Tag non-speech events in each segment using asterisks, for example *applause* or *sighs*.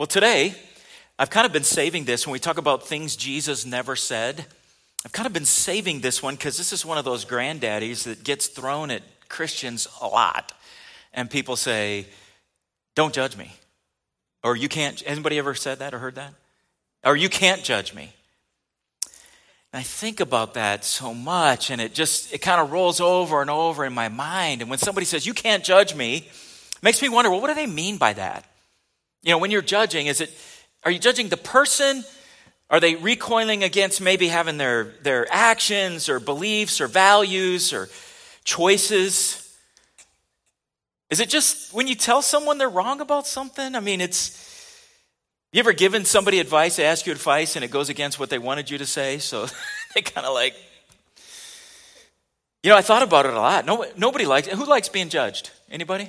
Well, today, I've kind of been saving this when we talk about things Jesus never said. I've kind of been saving this one because this is one of those granddaddies that gets thrown at Christians a lot. And people say, Don't judge me. Or you can't. Anybody ever said that or heard that? Or you can't judge me. And I think about that so much, and it just, it kind of rolls over and over in my mind. And when somebody says, You can't judge me, makes me wonder, well, what do they mean by that? You know, when you're judging, is it, are you judging the person? Are they recoiling against maybe having their, their actions or beliefs or values or choices? Is it just when you tell someone they're wrong about something? I mean, it's, you ever given somebody advice, they ask you advice, and it goes against what they wanted you to say? So *laughs* they kind of like, you know, I thought about it a lot. No, nobody likes Who likes being judged? Anybody?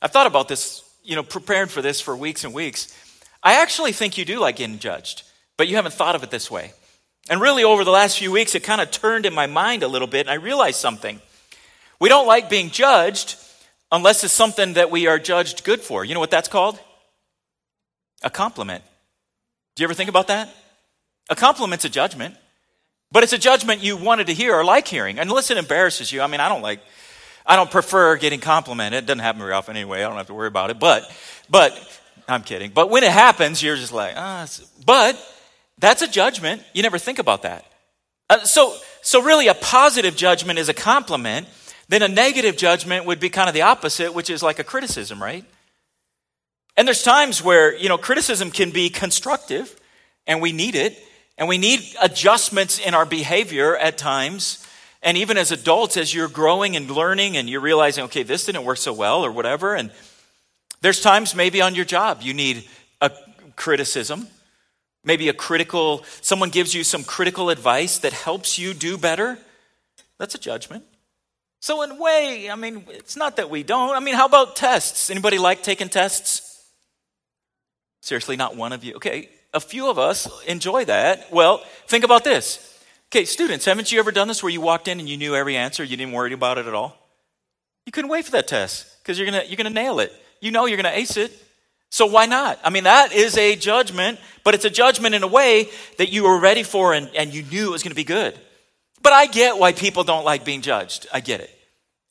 I've thought about this, you know, preparing for this for weeks and weeks. I actually think you do like getting judged, but you haven't thought of it this way. And really, over the last few weeks, it kind of turned in my mind a little bit, and I realized something. We don't like being judged unless it's something that we are judged good for. You know what that's called? A compliment. Do you ever think about that? A compliment's a judgment, but it's a judgment you wanted to hear or like hearing. Unless it embarrasses you. I mean, I don't like, I don't prefer getting complimented. It doesn't happen very often anyway. I don't have to worry about it. But, but, I'm kidding. But when it happens, you're just like, ah. But that's a judgment. You never think about that. Uh, so, so really, a positive judgment is a compliment. Then a negative judgment would be kind of the opposite, which is like a criticism, right? And there's times where, you know, criticism can be constructive and we need it. And we need adjustments in our behavior at times. And even as adults, as you're growing and learning and you're realizing, okay, this didn't work so well or whatever. And there's times maybe on your job you need a criticism, maybe a critical, someone gives you some critical advice that helps you do better. That's a judgment. So in way, I mean, it's not that we don't. I mean, how about tests? Anybody like taking tests? Seriously, not one of you. Okay, a few of us enjoy that. Well, think about this. Okay, students, haven't you ever done this where you walked in and you knew every answer, you didn't worry about it at all? You couldn't wait for that test because you're gonna you're gonna nail it. You know you're gonna ace it. So why not? I mean, that is a judgment, but it's a judgment in a way that you were ready for and, and you knew it was gonna be good. But I get why people don't like being judged. I get it.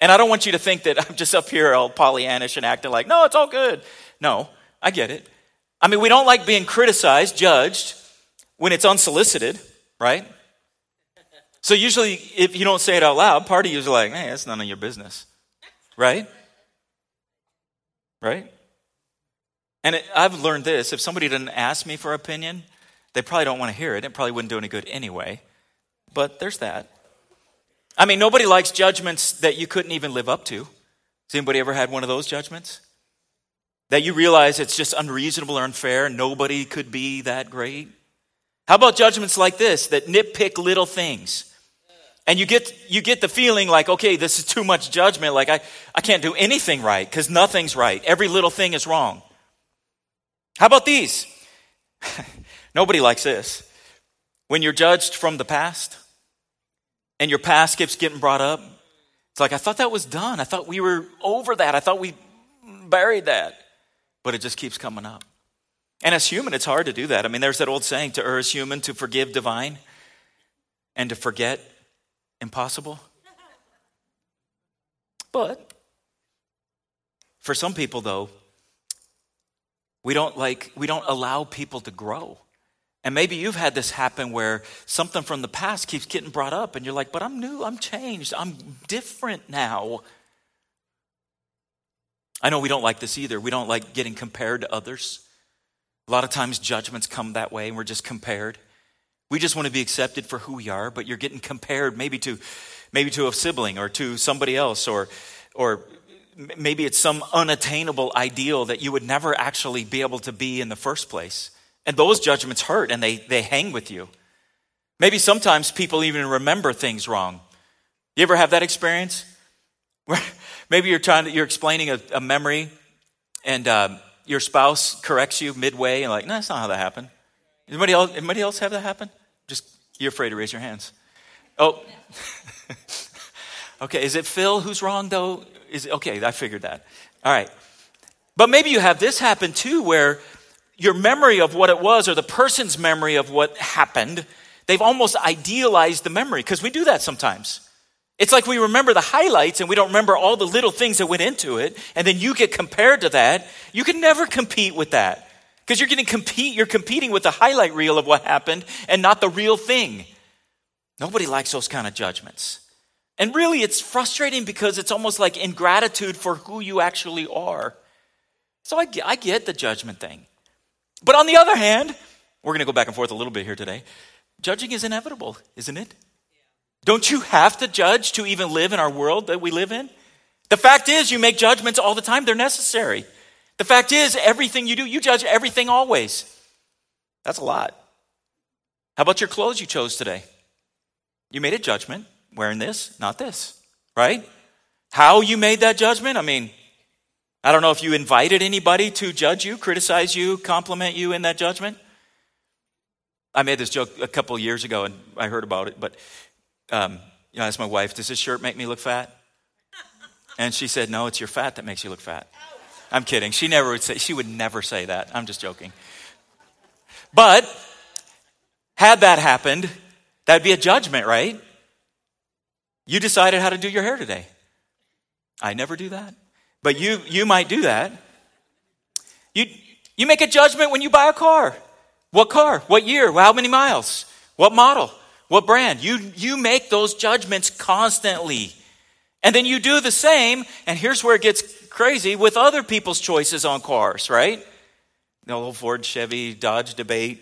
And I don't want you to think that *laughs* I'm just up here all Pollyannish and acting like, no, it's all good. No, I get it. I mean, we don't like being criticized, judged, when it's unsolicited, right? So usually, if you don't say it out loud, part of you is like, hey, that's none of your business, right? Right? And it, I've learned this if somebody didn't ask me for opinion, they probably don't want to hear it. It probably wouldn't do any good anyway. But there's that. I mean, nobody likes judgments that you couldn't even live up to. Has anybody ever had one of those judgments? That you realize it's just unreasonable or unfair, nobody could be that great? How about judgments like this that nitpick little things? And you get, you get the feeling like, okay, this is too much judgment. Like, I, I can't do anything right because nothing's right. Every little thing is wrong. How about these? *laughs* Nobody likes this. When you're judged from the past and your past keeps getting brought up, it's like, I thought that was done. I thought we were over that. I thought we buried that but it just keeps coming up. And as human, it's hard to do that. I mean, there's that old saying to err is human, to forgive divine, and to forget impossible. But for some people, though, we don't like we don't allow people to grow. And maybe you've had this happen where something from the past keeps getting brought up, and you're like, but I'm new, I'm changed, I'm different now. I know we don't like this either. We don't like getting compared to others. A lot of times judgments come that way and we're just compared. We just want to be accepted for who we are, but you're getting compared maybe to maybe to a sibling or to somebody else or or maybe it's some unattainable ideal that you would never actually be able to be in the first place. And those judgments hurt and they they hang with you. Maybe sometimes people even remember things wrong. You ever have that experience? *laughs* Maybe you're trying to, you're explaining a, a memory and um, your spouse corrects you midway and like, no, that's not how that happened. Anybody else, anybody else have that happen? Just, you're afraid to raise your hands. Oh, *laughs* okay. Is it Phil who's wrong though? Is it, okay, I figured that. All right. But maybe you have this happen too where your memory of what it was or the person's memory of what happened, they've almost idealized the memory because we do that sometimes. It's like we remember the highlights and we don't remember all the little things that went into it, and then you get compared to that. You can never compete with that because you're getting compete. You're competing with the highlight reel of what happened and not the real thing. Nobody likes those kind of judgments. And really, it's frustrating because it's almost like ingratitude for who you actually are. So I, I get the judgment thing. But on the other hand, we're going to go back and forth a little bit here today. Judging is inevitable, isn't it? Don't you have to judge to even live in our world that we live in? The fact is, you make judgments all the time, they're necessary. The fact is, everything you do, you judge everything always. That's a lot. How about your clothes you chose today? You made a judgment wearing this, not this, right? How you made that judgment? I mean, I don't know if you invited anybody to judge you, criticize you, compliment you in that judgment. I made this joke a couple years ago and I heard about it, but um, you know, I asked my wife, Does this shirt make me look fat? And she said, No, it's your fat that makes you look fat. I'm kidding. She never would say, she would never say that. I'm just joking. But had that happened, that'd be a judgment, right? You decided how to do your hair today. I never do that. But you, you might do that. You, you make a judgment when you buy a car. What car? What year? How many miles? What model? What brand? You, you make those judgments constantly. And then you do the same, and here's where it gets crazy with other people's choices on cars, right? The old Ford, Chevy, Dodge debate.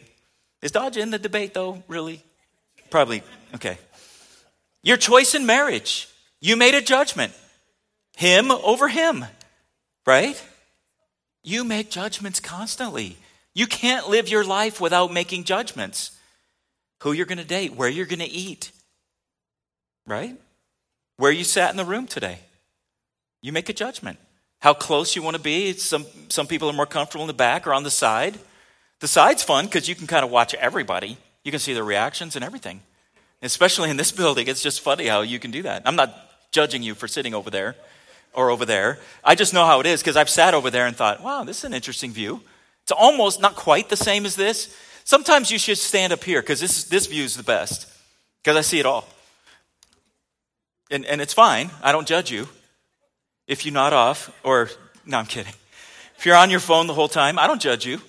Is Dodge in the debate, though, really? Probably, okay. Your choice in marriage. You made a judgment him over him, right? You make judgments constantly. You can't live your life without making judgments. Who you're going to date, where you're going to eat, right? Where you sat in the room today. You make a judgment. How close you want to be. Some, some people are more comfortable in the back or on the side. The side's fun because you can kind of watch everybody. You can see their reactions and everything. Especially in this *laughs* building, it's just funny how you can do that. I'm not judging you for sitting over there or over there. I just know how it is because I've sat over there and thought, wow, this is an interesting view. It's almost not quite the same as this. Sometimes you should stand up here because this, this view is the best because I see it all. And, and it's fine. I don't judge you. If you nod off, or, no, I'm kidding. If you're on your phone the whole time, I don't judge you.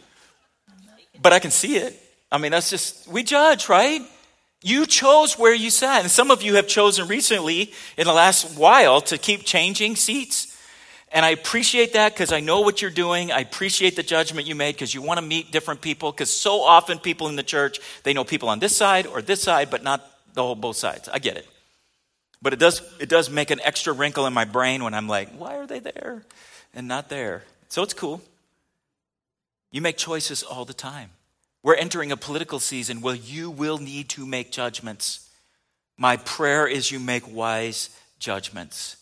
But I can see it. I mean, that's just, we judge, right? You chose where you sat. And some of you have chosen recently in the last while to keep changing seats. And I appreciate that because I know what you're doing. I appreciate the judgment you made because you want to meet different people. Because so often people in the church, they know people on this side or this side, but not the whole both sides. I get it. But it does, it does make an extra wrinkle in my brain when I'm like, why are they there and not there? So it's cool. You make choices all the time. We're entering a political season where you will need to make judgments. My prayer is you make wise judgments.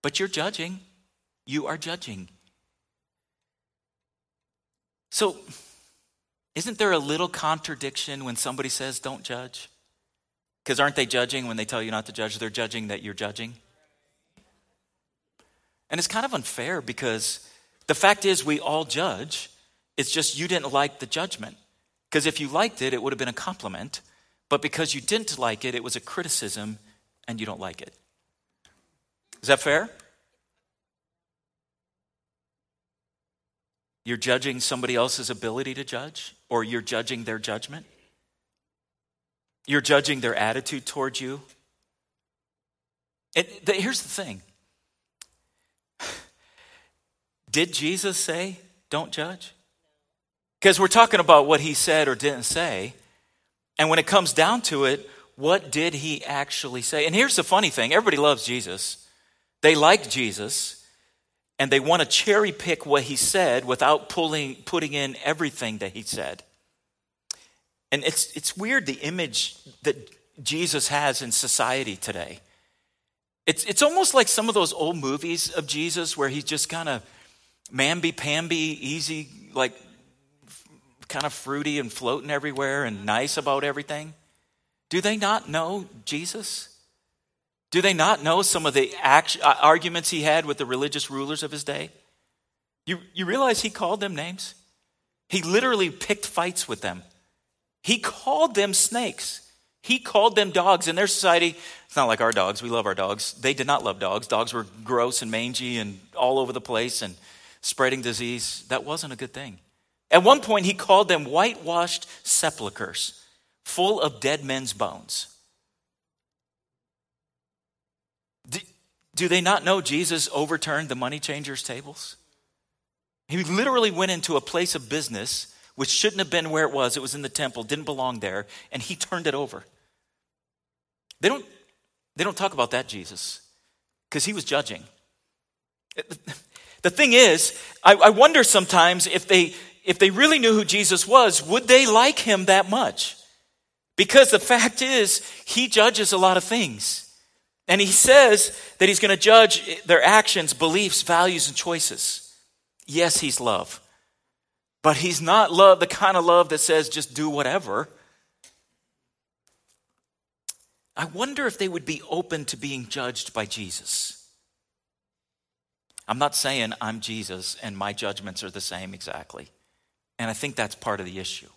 But you're judging. You are judging. So, isn't there a little contradiction when somebody says, don't judge? Because aren't they judging when they tell you not to judge? They're judging that you're judging. And it's kind of unfair because the fact is, we all judge. It's just you didn't like the judgment. Because if you liked it, it would have been a compliment. But because you didn't like it, it was a criticism and you don't like it. Is that fair? You're judging somebody else's ability to judge, or you're judging their judgment. You're judging their attitude toward you. And here's the thing Did Jesus say, don't judge? Because we're talking about what he said or didn't say. And when it comes down to it, what did he actually say? And here's the funny thing everybody loves Jesus, they like Jesus, and they want to cherry pick what he said without pulling, putting in everything that he said. And it's, it's weird the image that Jesus has in society today. It's, it's almost like some of those old movies of Jesus where he's just kind of mamby pamby, easy, like kind of fruity and floating everywhere and nice about everything? Do they not know Jesus? Do they not know some of the act- uh, arguments he had with the religious rulers of his day? You, you realize he called them names? He literally picked fights with them. He called them snakes. He called them dogs. In their society, it's not like our dogs. We love our dogs. They did not love dogs. Dogs were gross and mangy and all over the place and spreading disease. That wasn't a good thing. At one point, he called them whitewashed sepulchres full of dead men's bones. Do, do they not know Jesus overturned the money changers' tables? He literally went into a place of business which shouldn't have been where it was. It was in the temple, didn't belong there, and he turned it over. They don't, they don't talk about that Jesus because he was judging. The thing is, I, I wonder sometimes if they, if they really knew who Jesus was, would they like him that much? Because the fact is, he judges a lot of things. And he says that he's going to judge their actions, beliefs, values, and choices. Yes, he's love. But he's not love, the kind of love that says just do whatever. I wonder if they would be open to being judged by Jesus. I'm not saying I'm Jesus and my judgments are the same exactly. And I think that's part of the issue.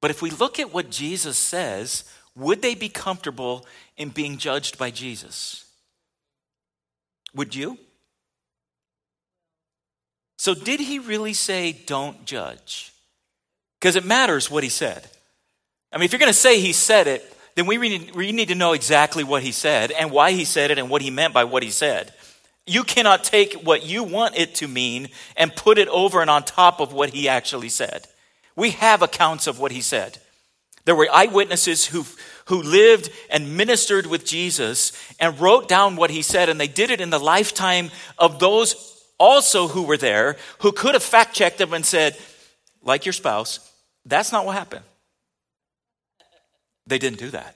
But if we look at what Jesus says, would they be comfortable in being judged by Jesus? Would you? So, did he really say, don't judge? Because it matters what he said. I mean, if you're going to say he said it, then we need, to know exactly what he said and why he said it and what he meant by what he said. You cannot take what you want it to mean and put it over and on top of what he actually said. We have accounts of what he said. There were eyewitnesses who, who lived and ministered with Jesus and wrote down what he said, and they did it in the lifetime of those also who were there who could have fact checked them and said, like your spouse, that's not what happened. They didn't do that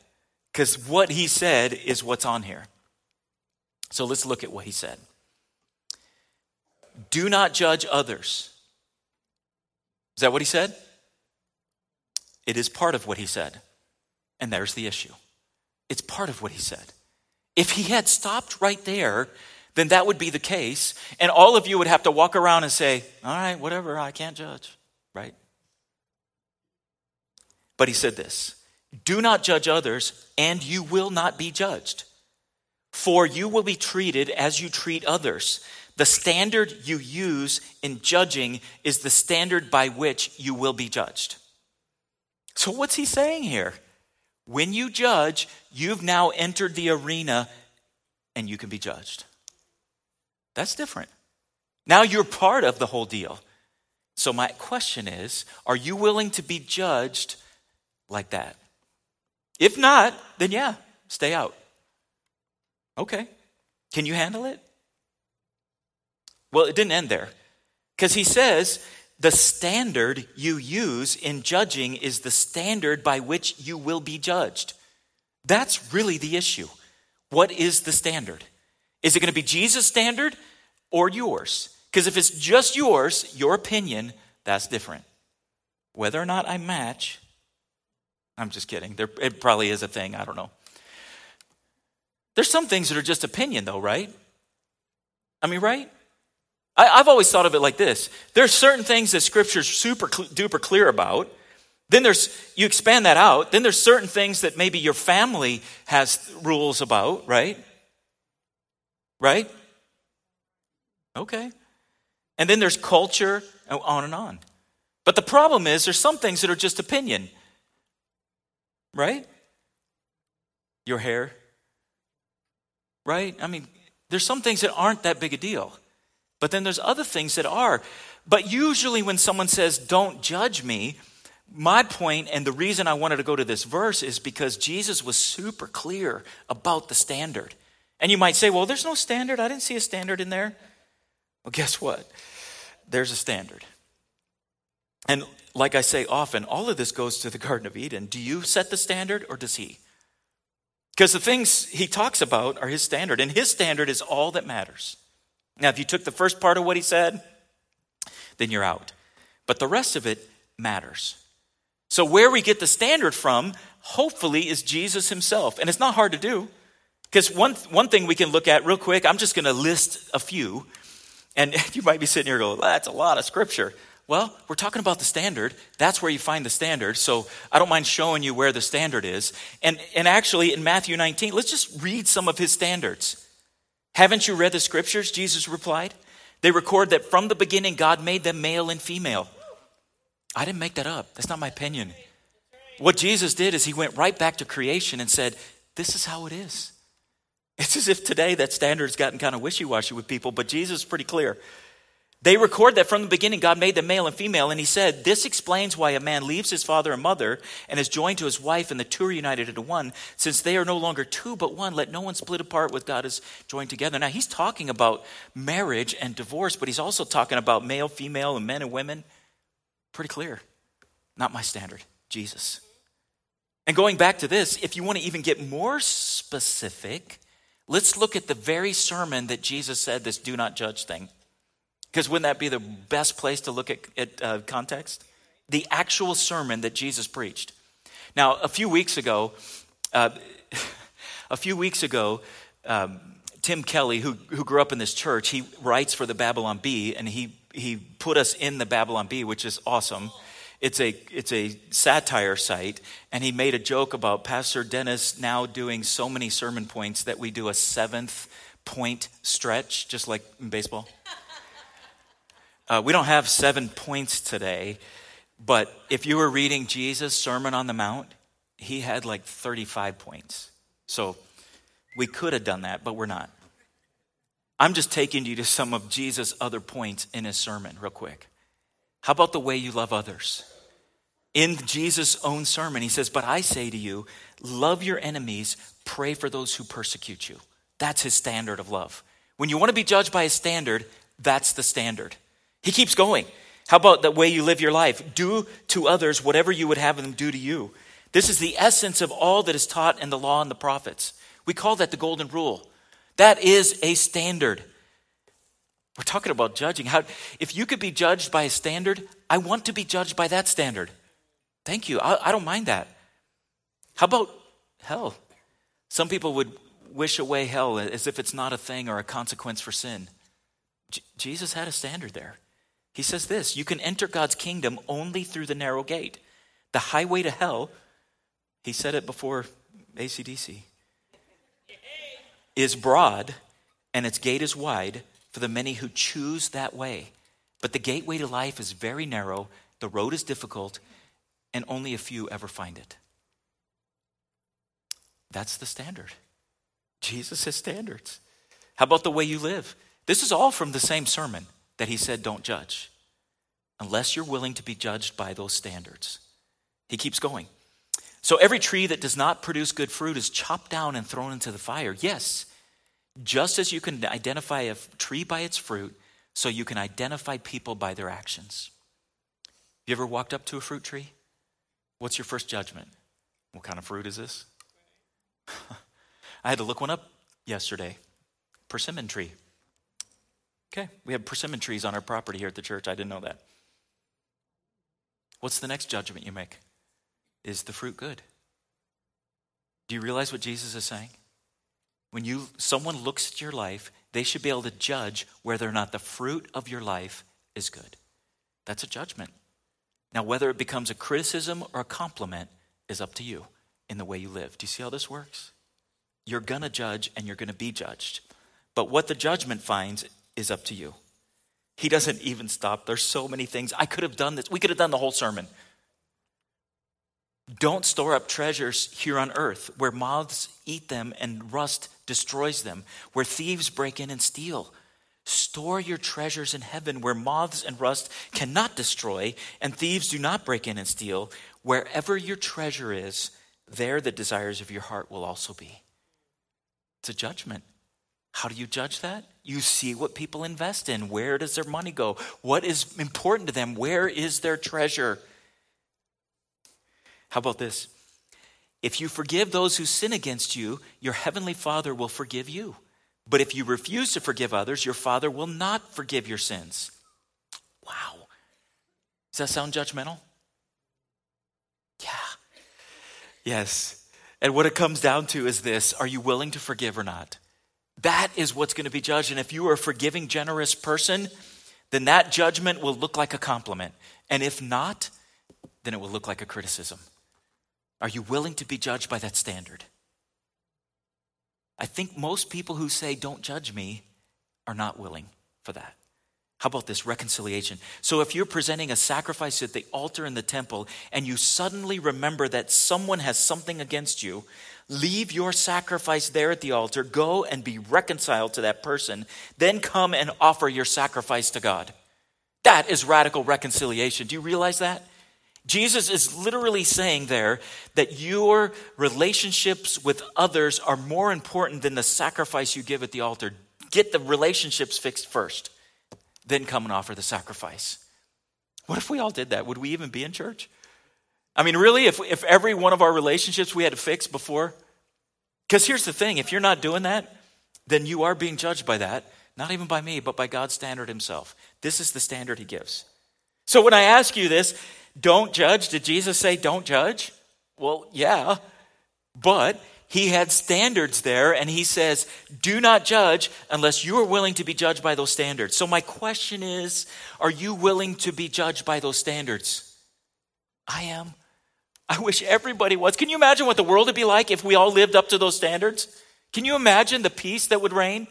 because what he said is what's on here. So let's look at what he said. Do not judge others. Is that what he said? It is part of what he said. And there's the issue. It's part of what he said. If he had stopped right there then that would be the case. And all of you would have to walk around and say, All right, whatever, I can't judge, right? But he said this Do not judge others, and you will not be judged. For you will be treated as you treat others. The standard you use in judging is the standard by which you will be judged. So, what's he saying here? When you judge, you've now entered the arena and you can be judged. That's different. Now you're part of the whole deal. So, my question is are you willing to be judged like that? If not, then yeah, stay out. Okay. Can you handle it? Well, it didn't end there. Because he says the standard you use in judging is the standard by which you will be judged. That's really the issue. What is the standard? Is it going to be Jesus' standard or yours? Because if it's just yours, your opinion, that's different. Whether or not I match, I'm just kidding. There, it probably is a thing. I don't know. There's some things that are just opinion, though, right? I mean, right? I, have always thought of it like this there's certain things that Scripture's super duper clear about. Then there's, you expand that out. Then there's certain things that maybe your family has rules about, right? Right? Okay. And then there's culture, and on and on. But the problem is, there's some things that are just opinion, right? Your hair, right? I mean, there's some things that aren't that big a deal. But then there's other things that are. But usually, when someone says, Don't judge me, my point and the reason I wanted to go to this verse is because Jesus was super clear about the standard. And you might say, Well, there's no standard. I didn't see a standard in there. Well, guess what? There's a standard. And like I say often, all of this goes to the Garden of Eden. Do you set the standard or does he? Because the things he talks about are his standard, and his standard is all that matters. Now, if you took the first part of what he said, then you're out. But the rest of it matters. So, where we get the standard from, hopefully, is Jesus himself. And it's not hard to do. Because one, one thing we can look at real quick, I'm just going to list a few. And *laughs* you might be sitting here going, well, that's a lot of scripture. Well, we're talking about the standard. That's where you find the standard. So I don't mind showing you where the standard is. And, and actually, in Matthew 19, let's just read some of his standards. Haven't you read the scriptures? Jesus replied. They record that from the beginning, God made them male and female. I didn't make that up. That's not my opinion. What Jesus did is he went right back to creation and said, This is how it is. It's as if today that standard has gotten kind of wishy washy with people, but Jesus is pretty clear. They record that from the beginning God made them male and female, and he said, This explains why a man leaves his father and mother and is joined to his wife, and the two are united into one. Since they are no longer two but one, let no one split apart what God has joined together. Now, he's talking about marriage and divorce, but he's also talking about male, female, and men and women. Pretty clear. Not my standard, Jesus. And going back to this, if you want to even get more specific, let's look at the very sermon that Jesus said this do not judge thing. Because wouldn't that be the best place to look at, at uh, context? The actual sermon that Jesus preached. Now, a few weeks ago, uh, *laughs* a few weeks ago, um, Tim Kelly, who, who grew up in this church, he writes for the Babylon Bee, and he, he put us in the Babylon Bee, which is awesome. It's a, it's a satire site, and he made a joke about Pastor Dennis now doing so many sermon points that we do a seventh point stretch, just like in baseball. *laughs* Uh, we don't have seven points today, but if you were reading Jesus' Sermon on the Mount, he had like 35 points. So we could have done that, but we're not. I'm just taking you to some of Jesus' other points in his sermon, real quick. How about the way you love others? In Jesus' own sermon, he says, But I say to you, love your enemies, pray for those who persecute you. That's his standard of love. When you want to be judged by his standard, that's the standard. He keeps going. How about the way you live your life? Do to others whatever you would have them do to you. This is the essence of all that is taught in the law and the prophets. We call that the golden rule. That is a standard. We're talking about judging. How, if you could be judged by a standard, I want to be judged by that standard. Thank you. I, I don't mind that. How about hell? Some people would wish away hell as if it's not a thing or a consequence for sin. J- Jesus had a standard there. He says this You can enter God's kingdom only through the narrow gate. The highway to hell, he said it before ACDC, is broad and its gate is wide for the many who choose that way. But the gateway to life is very narrow, the road is difficult, and only a few ever find it. That's the standard. Jesus has standards. How about the way you live? This is all from the same sermon that he said, don't judge, unless you're willing to be judged by those standards. He keeps going. So every tree that does not produce good fruit is chopped down and thrown into the fire. Yes, just as you can identify a tree by its fruit, so you can identify people by their actions. You ever walked up to a fruit tree? What's your first judgment? What kind of fruit is this? *laughs* I had to look one up yesterday. Persimmon tree. Okay, we have persimmon trees on our property here at the church. I didn't know that. What's the next judgment you make? Is the fruit good? Do you realize what Jesus is saying? When you someone looks at your life, they should be able to judge whether or not the fruit of your life is good. That's a judgment. Now, whether it becomes a criticism or a compliment is up to you in the way you live. Do you see how this works? You're going to judge and you're going to be judged. But what the judgment finds is up to you. He doesn't even stop. There's so many things. I could have done this. We could have done the whole sermon. Don't store up treasures here on earth where moths eat them and rust destroys them, where thieves break in and steal. Store your treasures in heaven where moths and rust cannot destroy and thieves do not break in and steal. Wherever your treasure is, there the desires of your heart will also be. It's a judgment. How do you judge that? You see what people invest in. Where does their money go? What is important to them? Where is their treasure? How about this? If you forgive those who sin against you, your heavenly Father will forgive you. But if you refuse to forgive others, your Father will not forgive your sins. Wow. Does that sound judgmental? Yeah. Yes. And what it comes down to is this are you willing to forgive or not? That is what's going to be judged. And if you are a forgiving, generous person, then that judgment will look like a compliment. And if not, then it will look like a criticism. Are you willing to be judged by that standard? I think most people who say, Don't judge me, are not willing for that. How about this reconciliation? So, if you're presenting a sacrifice at the altar in the temple and you suddenly remember that someone has something against you, leave your sacrifice there at the altar, go and be reconciled to that person, then come and offer your sacrifice to God. That is radical reconciliation. Do you realize that? Jesus is literally saying there that your relationships with others are more important than the sacrifice you give at the altar. Get the relationships fixed first, then come and offer the sacrifice. What if we all did that? Would we even be in church? I mean, really, if, if every one of our relationships we had to fix before? Because here's the thing if you're not doing that, then you are being judged by that, not even by me, but by God's standard Himself. This is the standard He gives. So when I ask you this, don't judge. Did Jesus say don't judge? Well, yeah. But he had standards there, and he says, do not judge unless you are willing to be judged by those standards. So, my question is, are you willing to be judged by those standards? I am. I wish everybody was. Can you imagine what the world would be like if we all lived up to those standards? Can you imagine the peace that would reign?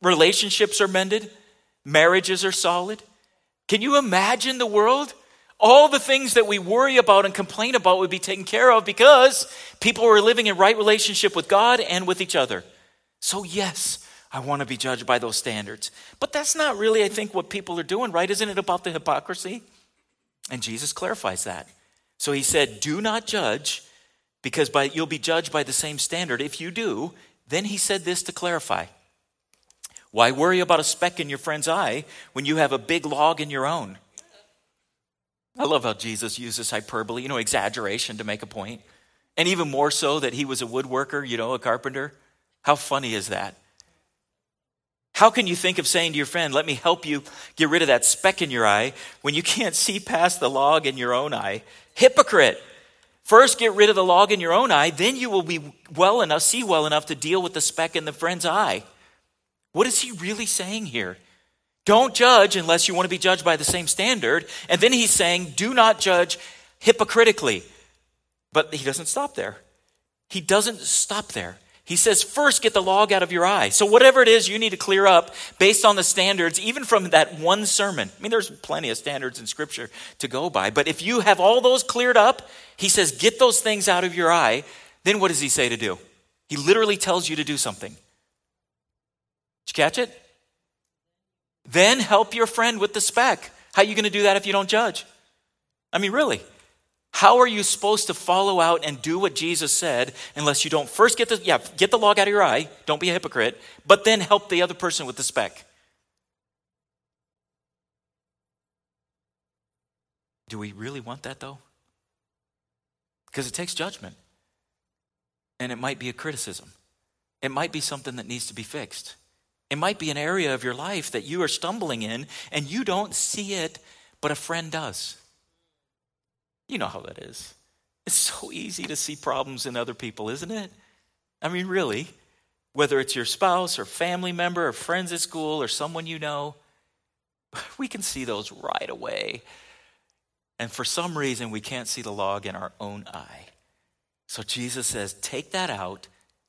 Relationships are mended, marriages are solid. Can you imagine the world? All the things that we worry about and complain about would be taken care of because people were living in right relationship with God and with each other. So, yes, I want to be judged by those standards. But that's not really, I think, what people are doing, right? Isn't it about the hypocrisy? And Jesus clarifies that. So he said, Do not judge because by, you'll be judged by the same standard. If you do, then he said this to clarify. Why worry about a speck in your friend's eye when you have a big log in your own? I love how Jesus uses hyperbole, you know, exaggeration to make a point. And even more so that he was a woodworker, you know, a carpenter. How funny is that? How can you think of saying to your friend, let me help you get rid of that speck in your eye when you can't see past the log in your own eye? Hypocrite. First, get rid of the log in your own eye, then you will be well enough, see well enough to deal with the speck in the friend's eye. What is he really saying here? Don't judge unless you want to be judged by the same standard. And then he's saying, do not judge hypocritically. But he doesn't stop there. He doesn't stop there. He says, first get the log out of your eye. So, whatever it is you need to clear up based on the standards, even from that one sermon. I mean, there's plenty of standards in Scripture to go by. But if you have all those cleared up, he says, get those things out of your eye. Then what does he say to do? He literally tells you to do something. Did you catch it? Then help your friend with the speck. How are you going to do that if you don't judge? I mean, really. How are you supposed to follow out and do what Jesus said unless you don't first get the yeah, get the log out of your eye, don't be a hypocrite, but then help the other person with the speck? Do we really want that though? Because it takes judgment. And it might be a criticism. It might be something that needs to be fixed. It might be an area of your life that you are stumbling in and you don't see it, but a friend does. You know how that is. It's so easy to see problems in other people, isn't it? I mean, really, whether it's your spouse or family member or friends at school or someone you know, *laughs* we can see those right away. And for some reason, we can't see the log in our own eye. So Jesus says, take that out,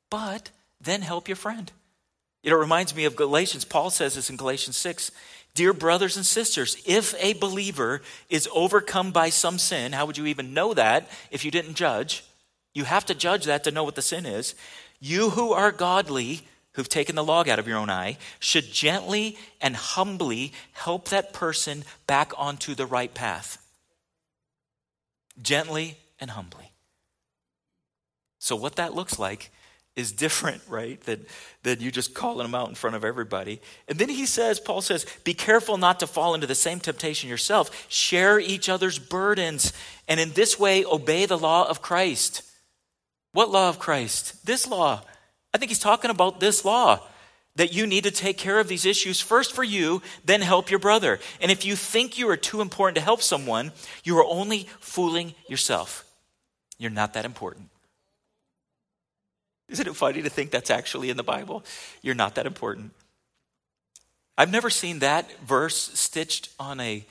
but then help your friend. It reminds me of Galatians. Paul says this in Galatians 6. Dear brothers and sisters, if a believer is overcome by some sin, how would you even know that if you didn't judge? You have to judge that to know what the sin is. You who are godly, who've taken the log out of your own eye, should gently and humbly help that person back onto the right path. Gently and humbly. So, what that looks like is different, right? Than, than you just calling them out in front of everybody. And then he says, Paul says, be careful not to fall into the same temptation yourself. Share each other's burdens, and in this way, obey the law of Christ. What law of Christ? This law. I think he's talking about this law that you need to take care of these issues first for you, then help your brother. And if you think you are too important to help someone, you are only fooling yourself. You're not that important. Isn't it funny to think that's actually in the Bible? You're not that important. I've never seen that verse stitched on a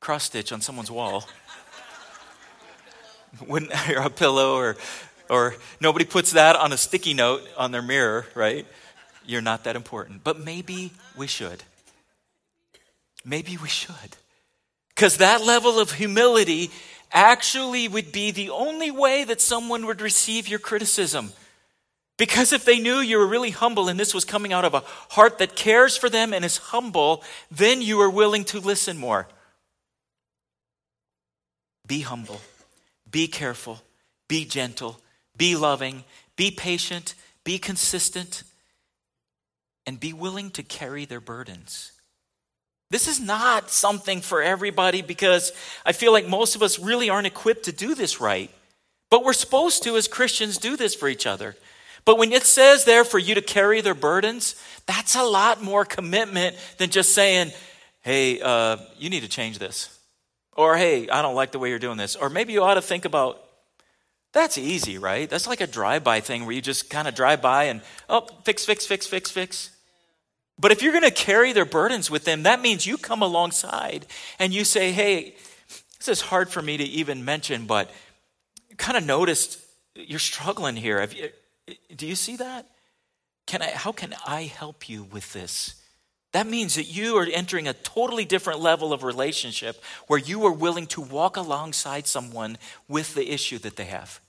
cross stitch on someone's wall. when, *laughs* or a pillow, or, or nobody puts that on a sticky note on their mirror, right? You're not that important. But maybe we should. Maybe we should. Because that level of humility actually would be the only way that someone would receive your criticism. Because if they knew you were really humble and this was coming out of a heart that cares for them and is humble, then you are willing to listen more. Be humble, be careful, be gentle, be loving, be patient, be consistent, and be willing to carry their burdens. This is not something for everybody because I feel like most of us really aren't equipped to do this right. But we're supposed to, as Christians, do this for each other. But when it says there for you to carry their burdens, that's a lot more commitment than just saying, hey, uh, you need to change this. Or, hey, I don't like the way you're doing this. Or maybe you ought to think about that's easy, right? That's like a drive by thing where you just kind of drive by and, oh, fix, fix, fix, fix, fix. But if you're going to carry their burdens with them, that means you come alongside and you say, hey, this is hard for me to even mention, but kind of noticed you're struggling here. You, do you see that? Can I, how can I help you with this? That means that you are entering a totally different level of relationship where you are willing to walk alongside someone with the issue that they have.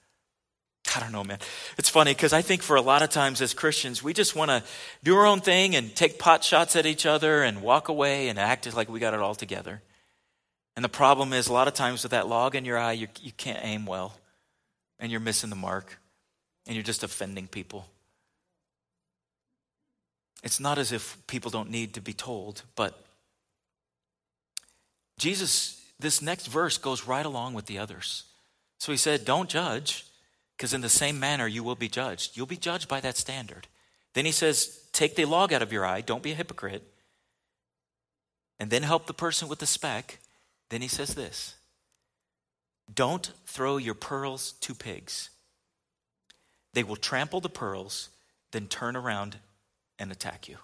I don't know, man. It's funny because I think for a lot of times as Christians, we just want to do our own thing and take pot shots at each other and walk away and act like we got it all together. And the problem is, a lot of times with that log in your eye, you, you can't aim well and you're missing the mark and you're just offending people. It's not as if people don't need to be told, but Jesus, this next verse goes right along with the others. So he said, Don't judge because in the same manner you will be judged. You'll be judged by that standard. Then he says, Take the log out of your eye, don't be a hypocrite. And then help the person with the speck. Then he says this Don't throw your pearls to pigs. They will trample the pearls, then turn around and attack you.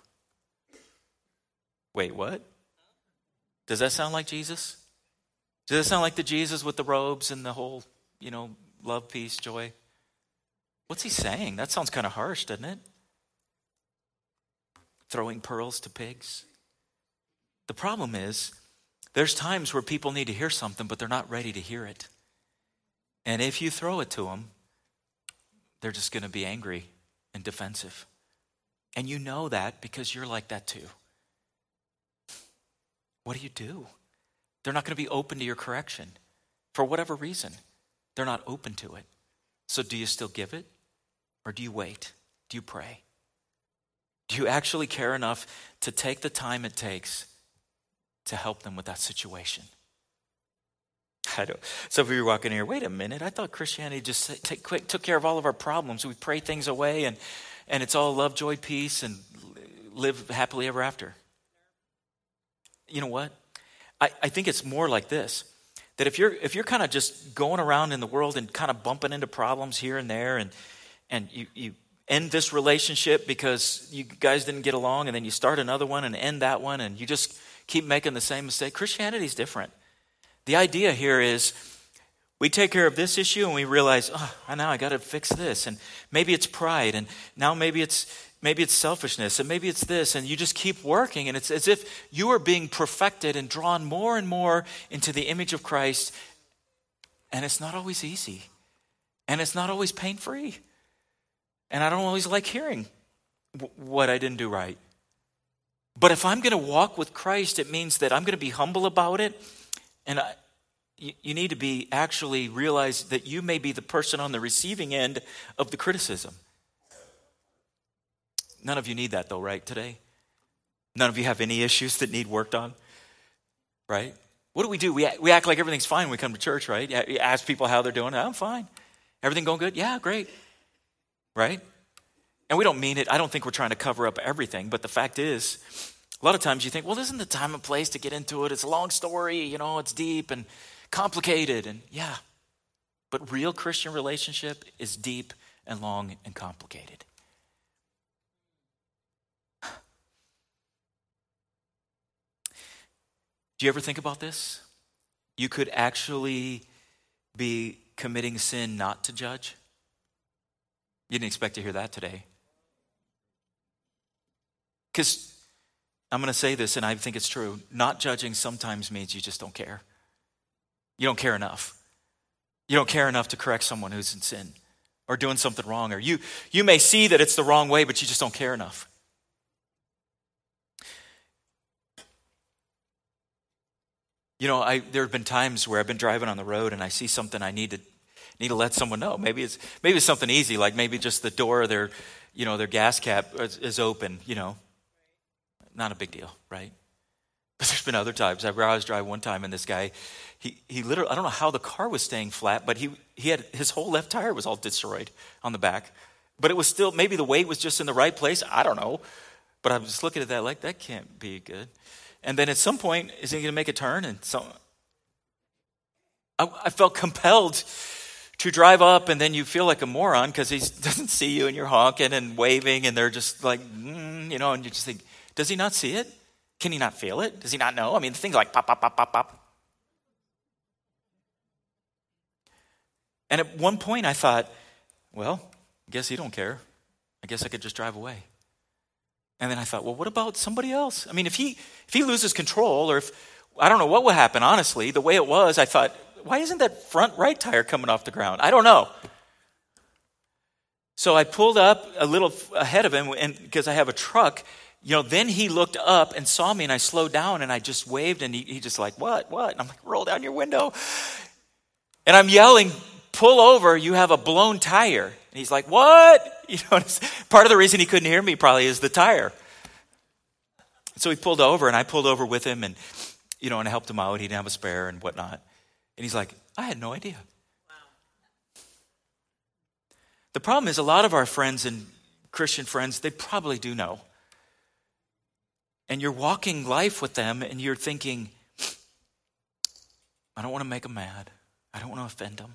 Wait, what? Does that sound like Jesus? Does that sound like the Jesus with the robes and the whole, you know, love, peace, joy? What's he saying? That sounds kind of harsh, doesn't it? Throwing pearls to pigs. The problem is, there's times where people need to hear something, but they're not ready to hear it. And if you throw it to them, they're just going to be angry and defensive. And you know that because you're like that too. What do you do? They're not going to be open to your correction for whatever reason. They're not open to it. So, do you still give it? Or do you wait? Do you pray? Do you actually care enough to take the time it takes to help them with that situation? I don't. Some of you are walking here, wait a minute, I thought Christianity just take, quick, took care of all of our problems. We pray things away and, and it's all love, joy, peace, and live happily ever after. You know what? I, I think it's more like this that if you're if you're kind of just going around in the world and kind of bumping into problems here and there and and you, you end this relationship because you guys didn't get along, and then you start another one and end that one, and you just keep making the same mistake. Christianity is different. The idea here is we take care of this issue and we realize, oh, now I got to fix this, and maybe it's pride, and now maybe it's maybe it's selfishness, and maybe it's this, and you just keep working, and it's as if you are being perfected and drawn more and more into the image of Christ, and it's not always easy, and it's not always pain free. And I don't always like hearing what I didn't do right. But if I'm going to walk with Christ, it means that I'm going to be humble about it. And I, you, you need to be actually realize that you may be the person on the receiving end of the criticism. None of you need that, though, right, today? None of you have any issues that need worked on, right? What do we do? We, we act like everything's fine when we come to church, right? You ask people how they're doing. I'm fine. Everything going good? Yeah, great right? And we don't mean it. I don't think we're trying to cover up everything, but the fact is, a lot of times you think, well, this isn't the time and place to get into it. It's a long story, you know, it's deep and complicated. And yeah, but real Christian relationship is deep and long and complicated. *sighs* Do you ever think about this? You could actually be committing sin not to judge. You didn't expect to hear that today. Because I'm going to say this, and I think it's true. Not judging sometimes means you just don't care. You don't care enough. You don't care enough to correct someone who's in sin or doing something wrong. Or you, you may see that it's the wrong way, but you just don't care enough. You know, I, there have been times where I've been driving on the road and I see something I need to need to let someone know. Maybe it's maybe it's something easy, like maybe just the door of their, you know, their gas cap is, is open. You know, not a big deal, right? But there's been other times. I was driving one time, and this guy, he he literally, I don't know how the car was staying flat, but he he had his whole left tire was all destroyed on the back, but it was still maybe the weight was just in the right place. I don't know, but I was just looking at that like that can't be good. And then at some point, is he going to make a turn? And so I, I, felt compelled to drive up, and then you feel like a moron because he *laughs* doesn't see you and you're honking and waving, and they're just like, mm, you know, and you just think, does he not see it? Can he not feel it? Does he not know? I mean, things like pop, pop, pop, pop, pop. And at one point, I thought, well, I guess he don't care. I guess I could just drive away. And then I thought, well, what about somebody else? I mean, if he if he loses control, or if I don't know what will happen. Honestly, the way it was, I thought, why isn't that front right tire coming off the ground? I don't know. So I pulled up a little ahead of him, and because I have a truck, you know. Then he looked up and saw me, and I slowed down, and I just waved, and he, he just like, what, what? And I'm like, roll down your window, and I'm yelling, pull over, you have a blown tire. And he's like, what? *laughs* You know, part of the reason he couldn't hear me probably is the tire. So he pulled over, and I pulled over with him, and you know, and I helped him out. He didn't have a spare and whatnot. And he's like, I had no idea. Wow. The problem is, a lot of our friends and Christian friends, they probably do know. And you're walking life with them, and you're thinking, I don't want to make them mad. I don't want to offend them.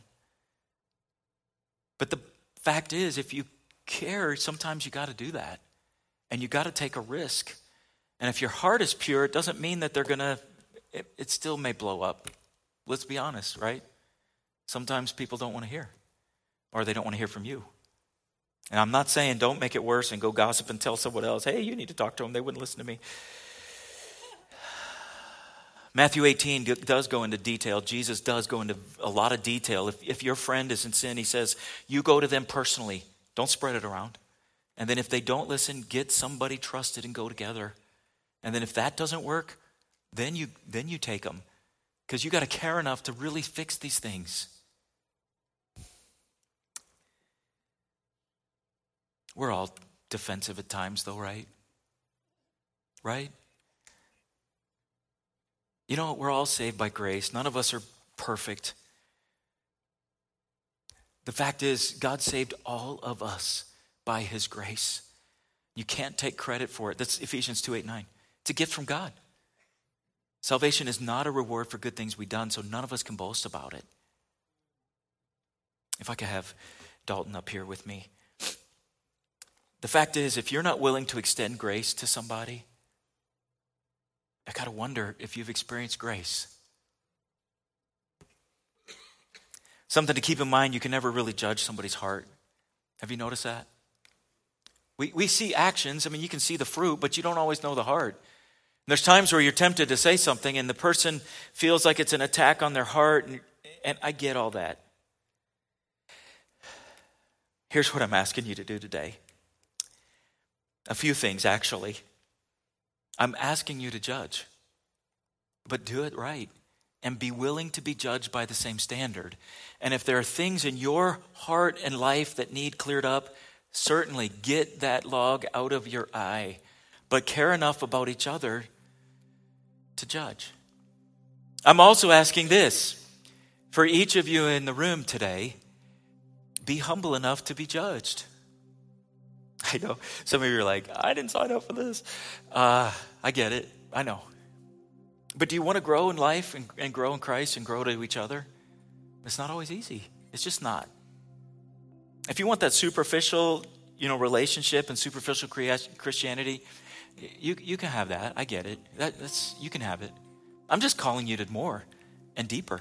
But the fact is, if you care, sometimes you got to do that. And you got to take a risk. And if your heart is pure, it doesn't mean that they're going to, it, it still may blow up. Let's be honest, right? Sometimes people don't want to hear, or they don't want to hear from you. And I'm not saying don't make it worse and go gossip and tell someone else, hey, you need to talk to them. They wouldn't listen to me. Matthew 18 does go into detail. Jesus does go into a lot of detail. If, if your friend is in sin, he says, you go to them personally. Don't spread it around. And then if they don't listen, get somebody trusted and go together. And then if that doesn't work, then you, then you take them. Because you got to care enough to really fix these things. We're all defensive at times, though, right? Right? You know, we're all saved by grace. None of us are perfect. The fact is, God saved all of us by his grace. You can't take credit for it. That's Ephesians 2 8 9. It's a gift from God. Salvation is not a reward for good things we've done, so none of us can boast about it. If I could have Dalton up here with me. The fact is, if you're not willing to extend grace to somebody, I got to wonder if you've experienced grace. Something to keep in mind you can never really judge somebody's heart. Have you noticed that? We, we see actions, I mean, you can see the fruit, but you don't always know the heart. And there's times where you're tempted to say something and the person feels like it's an attack on their heart, and, and I get all that. Here's what I'm asking you to do today a few things, actually. I'm asking you to judge, but do it right and be willing to be judged by the same standard. And if there are things in your heart and life that need cleared up, certainly get that log out of your eye, but care enough about each other to judge. I'm also asking this for each of you in the room today be humble enough to be judged. I know some of you are like, I didn't sign up for this. Uh, I get it. I know. But do you want to grow in life and, and grow in Christ and grow to each other? It's not always easy. It's just not. If you want that superficial, you know, relationship and superficial Christianity, you, you can have that. I get it. That, that's, you can have it. I'm just calling you to more and deeper.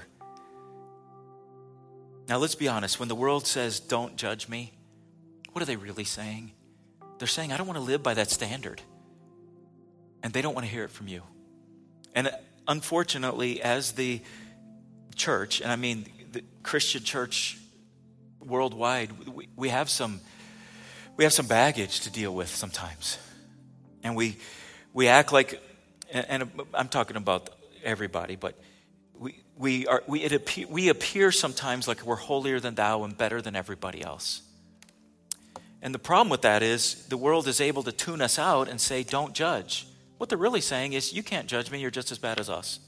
Now, let's be honest. When the world says, don't judge me, what are they really saying? They're saying, I don't want to live by that standard. And they don't want to hear it from you. And uh, unfortunately, as the church, and I mean the Christian church worldwide, we, we have some we have some baggage to deal with sometimes. And we we act like and, I'm talking about everybody, but we, we, are, we, it appear, we appear sometimes like we're holier than thou and better than everybody else. And the problem with that is the world is able to tune us out and say, don't judge. What they're really saying is, you can't judge me, you're just as bad as us.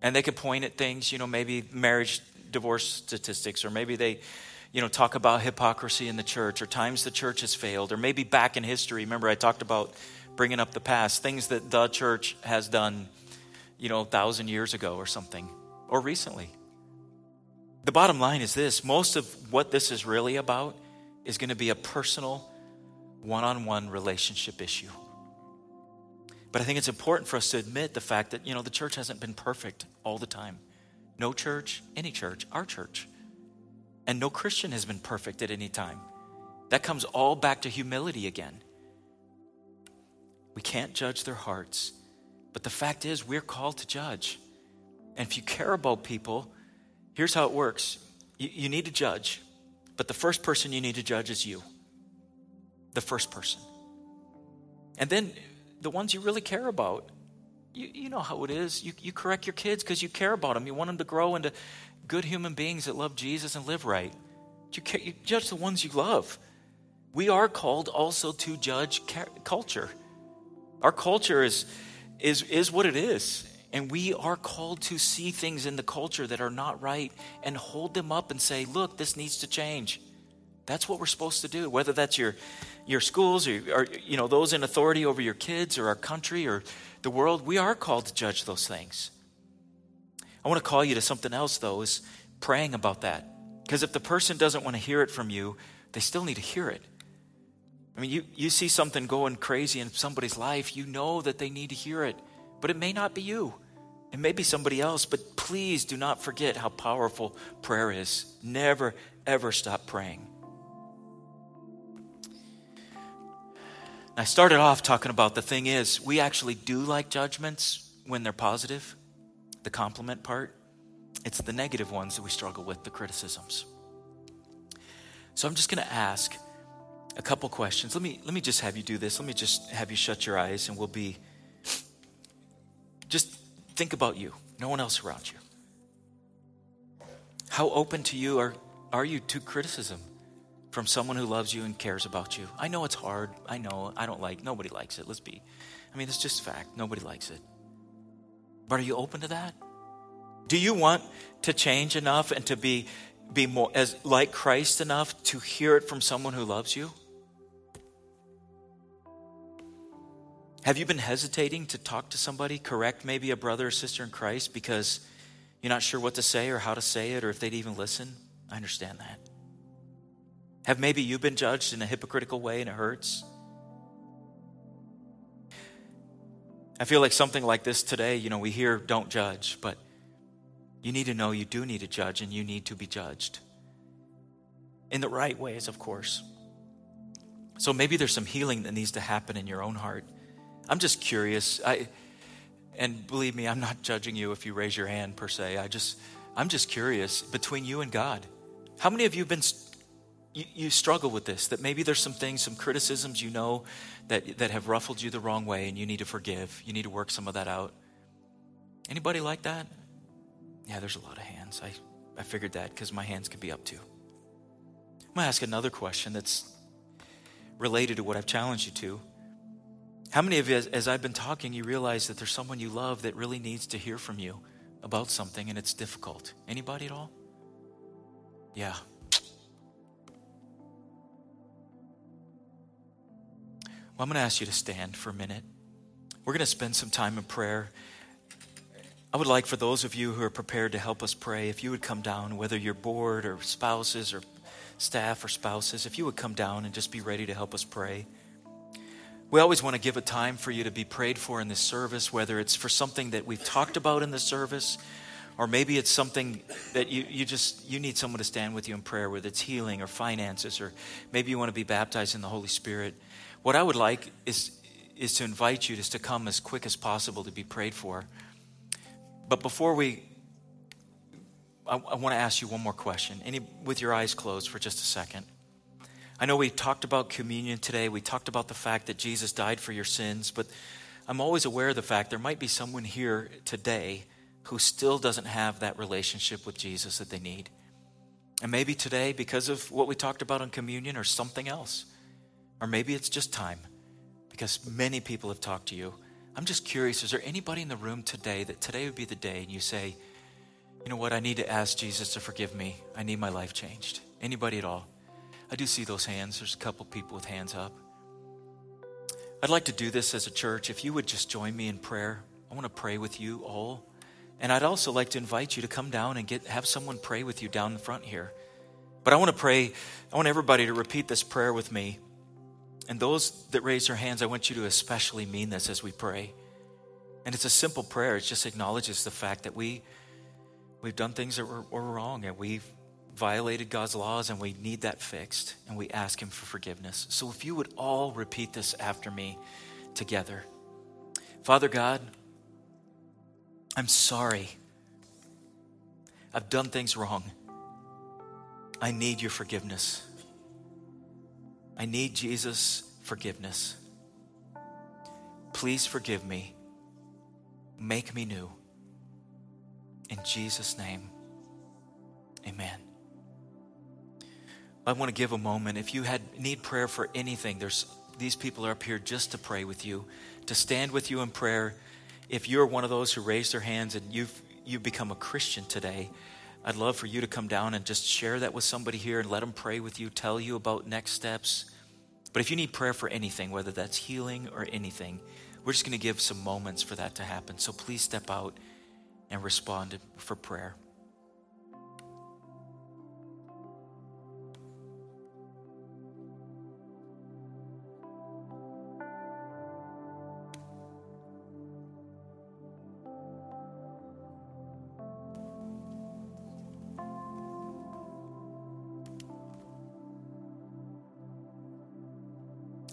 And they could point at things, you know, maybe marriage divorce statistics, or maybe they, you know, talk about hypocrisy in the church, or times the church has failed, or maybe back in history. Remember, I talked about bringing up the past, things that the church has done, you know, a thousand years ago or something, or recently. The bottom line is this most of what this is really about is going to be a personal, one on one relationship issue. But I think it's important for us to admit the fact that, you know, the church hasn't been perfect all the time. No church, any church, our church. And no Christian has been perfect at any time. That comes all back to humility again. We can't judge their hearts. But the fact is, we're called to judge. And if you care about people, here's how it works you, you need to judge, but the first person you need to judge is you. The first person. And then the ones you really care about. You, you know how it is. You, you correct your kids because you care about them. You want them to grow into good human beings that love Jesus and live right. You, you judge the ones you love. We are called also to judge culture. Our culture is, is, is what it is. And we are called to see things in the culture that are not right and hold them up and say, look, this needs to change. That's what we're supposed to do, whether that's your, your schools or, or you know, those in authority over your kids or our country or the world. We are called to judge those things. I want to call you to something else, though, is praying about that. Because if the person doesn't want to hear it from you, they still need to hear it. I mean, you, you see something going crazy in somebody's life, you know that they need to hear it, but it may not be you. It may be somebody else, but please do not forget how powerful prayer is. Never, ever stop praying. I started off talking about the thing is, we actually do like judgments when they're positive, the compliment part. It's the negative ones that we struggle with, the criticisms. So I'm just going to ask a couple questions. Let me let me just have you do this. Let me just have you shut your eyes and we'll be just think about you. No one else around you. How open to you are are you to criticism from someone who loves you and cares about you? I know it's hard. I know I don't like nobody likes it. Let's be. I mean, it's just fact. Nobody likes it. But are you open to that? Do you want to change enough and to be be more as like Christ enough to hear it from someone who loves you? Have you been hesitating to talk to somebody, correct maybe a brother or sister in Christ because you're not sure what to say or how to say it or if they'd even listen? I understand that. Have maybe you been judged in a hypocritical way and it hurts? I feel like something like this today, you know, we hear don't judge, but you need to know you do need to judge and you need to be judged. In the right ways, of course. So maybe there's some healing that needs to happen in your own heart. I'm just curious. I, and believe me, I'm not judging you if you raise your hand per se. I just, I'm just curious between you and God. How many of you have been, you, you struggle with this? That maybe there's some things, some criticisms you know that, that have ruffled you the wrong way and you need to forgive. You need to work some of that out. Anybody like that? Yeah, there's a lot of hands. I, I figured that because my hands can be up too. I'm going to ask another question that's related to what I've challenged you to. How many of you, as I've been talking, you realize that there's someone you love that really needs to hear from you about something and it's difficult? Anybody at all? Yeah. Well, I'm going to ask you to stand for a minute. We're going to spend some time in prayer. I would like for those of you who are prepared to help us pray, if you would come down, whether you're board or spouses or staff or spouses, if you would come down and just be ready to help us pray. We always want to give a time for you to be prayed for in this service, whether it's for something that we've talked about in the service, or maybe it's something that you, you just you need someone to stand with you in prayer, whether it's healing or finances, or maybe you want to be baptized in the Holy Spirit. What I would like is is to invite you just to come as quick as possible to be prayed for. But before we I, I want to ask you one more question. Any with your eyes closed for just a second. I know we talked about communion today. We talked about the fact that Jesus died for your sins, but I'm always aware of the fact there might be someone here today who still doesn't have that relationship with Jesus that they need. And maybe today, because of what we talked about on communion or something else, or maybe it's just time, because many people have talked to you. I'm just curious is there anybody in the room today that today would be the day and you say, you know what, I need to ask Jesus to forgive me. I need my life changed. Anybody at all? I do see those hands. There's a couple people with hands up. I'd like to do this as a church. If you would just join me in prayer, I want to pray with you all. And I'd also like to invite you to come down and get have someone pray with you down in front here. But I want to pray, I want everybody to repeat this prayer with me. And those that raise their hands, I want you to especially mean this as we pray. And it's a simple prayer. It just acknowledges the fact that we we've done things that were, were wrong and we've violated God's laws and we need that fixed and we ask Him for forgiveness. So if you would all repeat this after me together Father God, I'm sorry. I've done things wrong. I need your forgiveness. I need Jesus' forgiveness. Please forgive me. Make me new. In Jesus' name, amen. I want to give a moment. If you had need prayer for anything, there's these people are up here just to pray with you, to stand with you in prayer. If you're one of those who raised their hands and you've you've become a Christian today, I'd love for you to come down and just share that with somebody here and let them pray with you, tell you about next steps. But if you need prayer for anything, whether that's healing or anything, we're just going to give some moments for that to happen. So please step out and respond for prayer.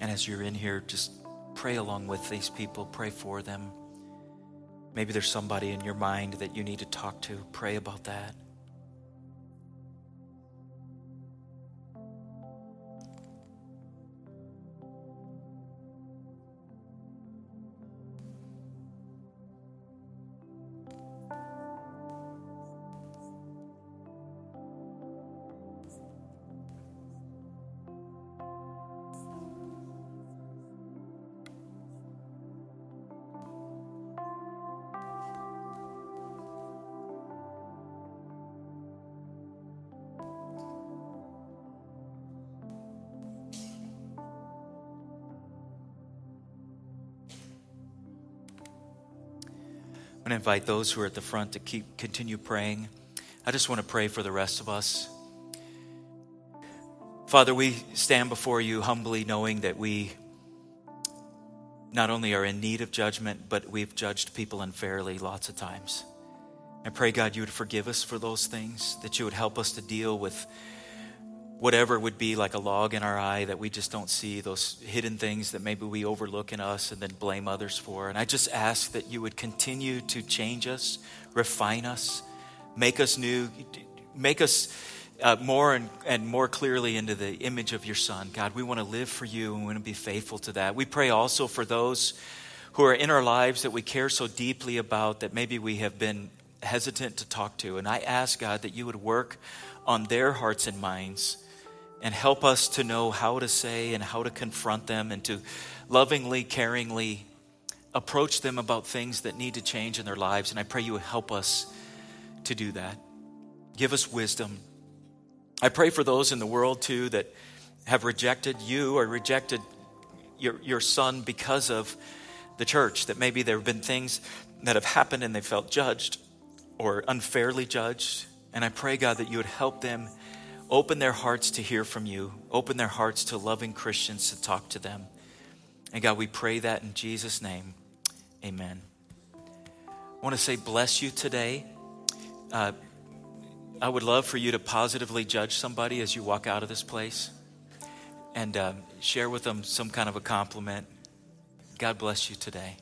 And as you're in here, just pray along with these people, pray for them. Maybe there's somebody in your mind that you need to talk to. Pray about that. Invite those who are at the front to keep continue praying. I just want to pray for the rest of us. Father, we stand before you humbly knowing that we not only are in need of judgment, but we've judged people unfairly lots of times. I pray, God, you would forgive us for those things, that you would help us to deal with whatever would be like a log in our eye that we just don't see, those hidden things that maybe we overlook in us and then blame others for. And I just ask that you would continue to change us, refine us, make us new, make us uh, more and, and more clearly into the image of your Son. God, we want to live for you and we want to be faithful to that. We pray also for those who are in our lives that we care so deeply about that maybe we have been hesitant to talk to. And I ask, God, that you would work on their hearts and minds and help us to know how to say and how to confront them and to lovingly, caringly approach them about things that need to change in their lives. And I pray you help us to do that. Give us wisdom. I pray for those in the world too that have rejected you or rejected your, your son because of the church, that maybe there have been things that have happened and they felt judged or unfairly judged. And I pray, God, that you would help them Open their hearts to hear from you. Open their hearts to loving Christians to talk to them. And God, we pray that in Jesus' name. Amen. I want to say, bless you today. Uh, I would love for you to positively judge somebody as you walk out of this place and uh, share with them some kind of a compliment. God bless you today.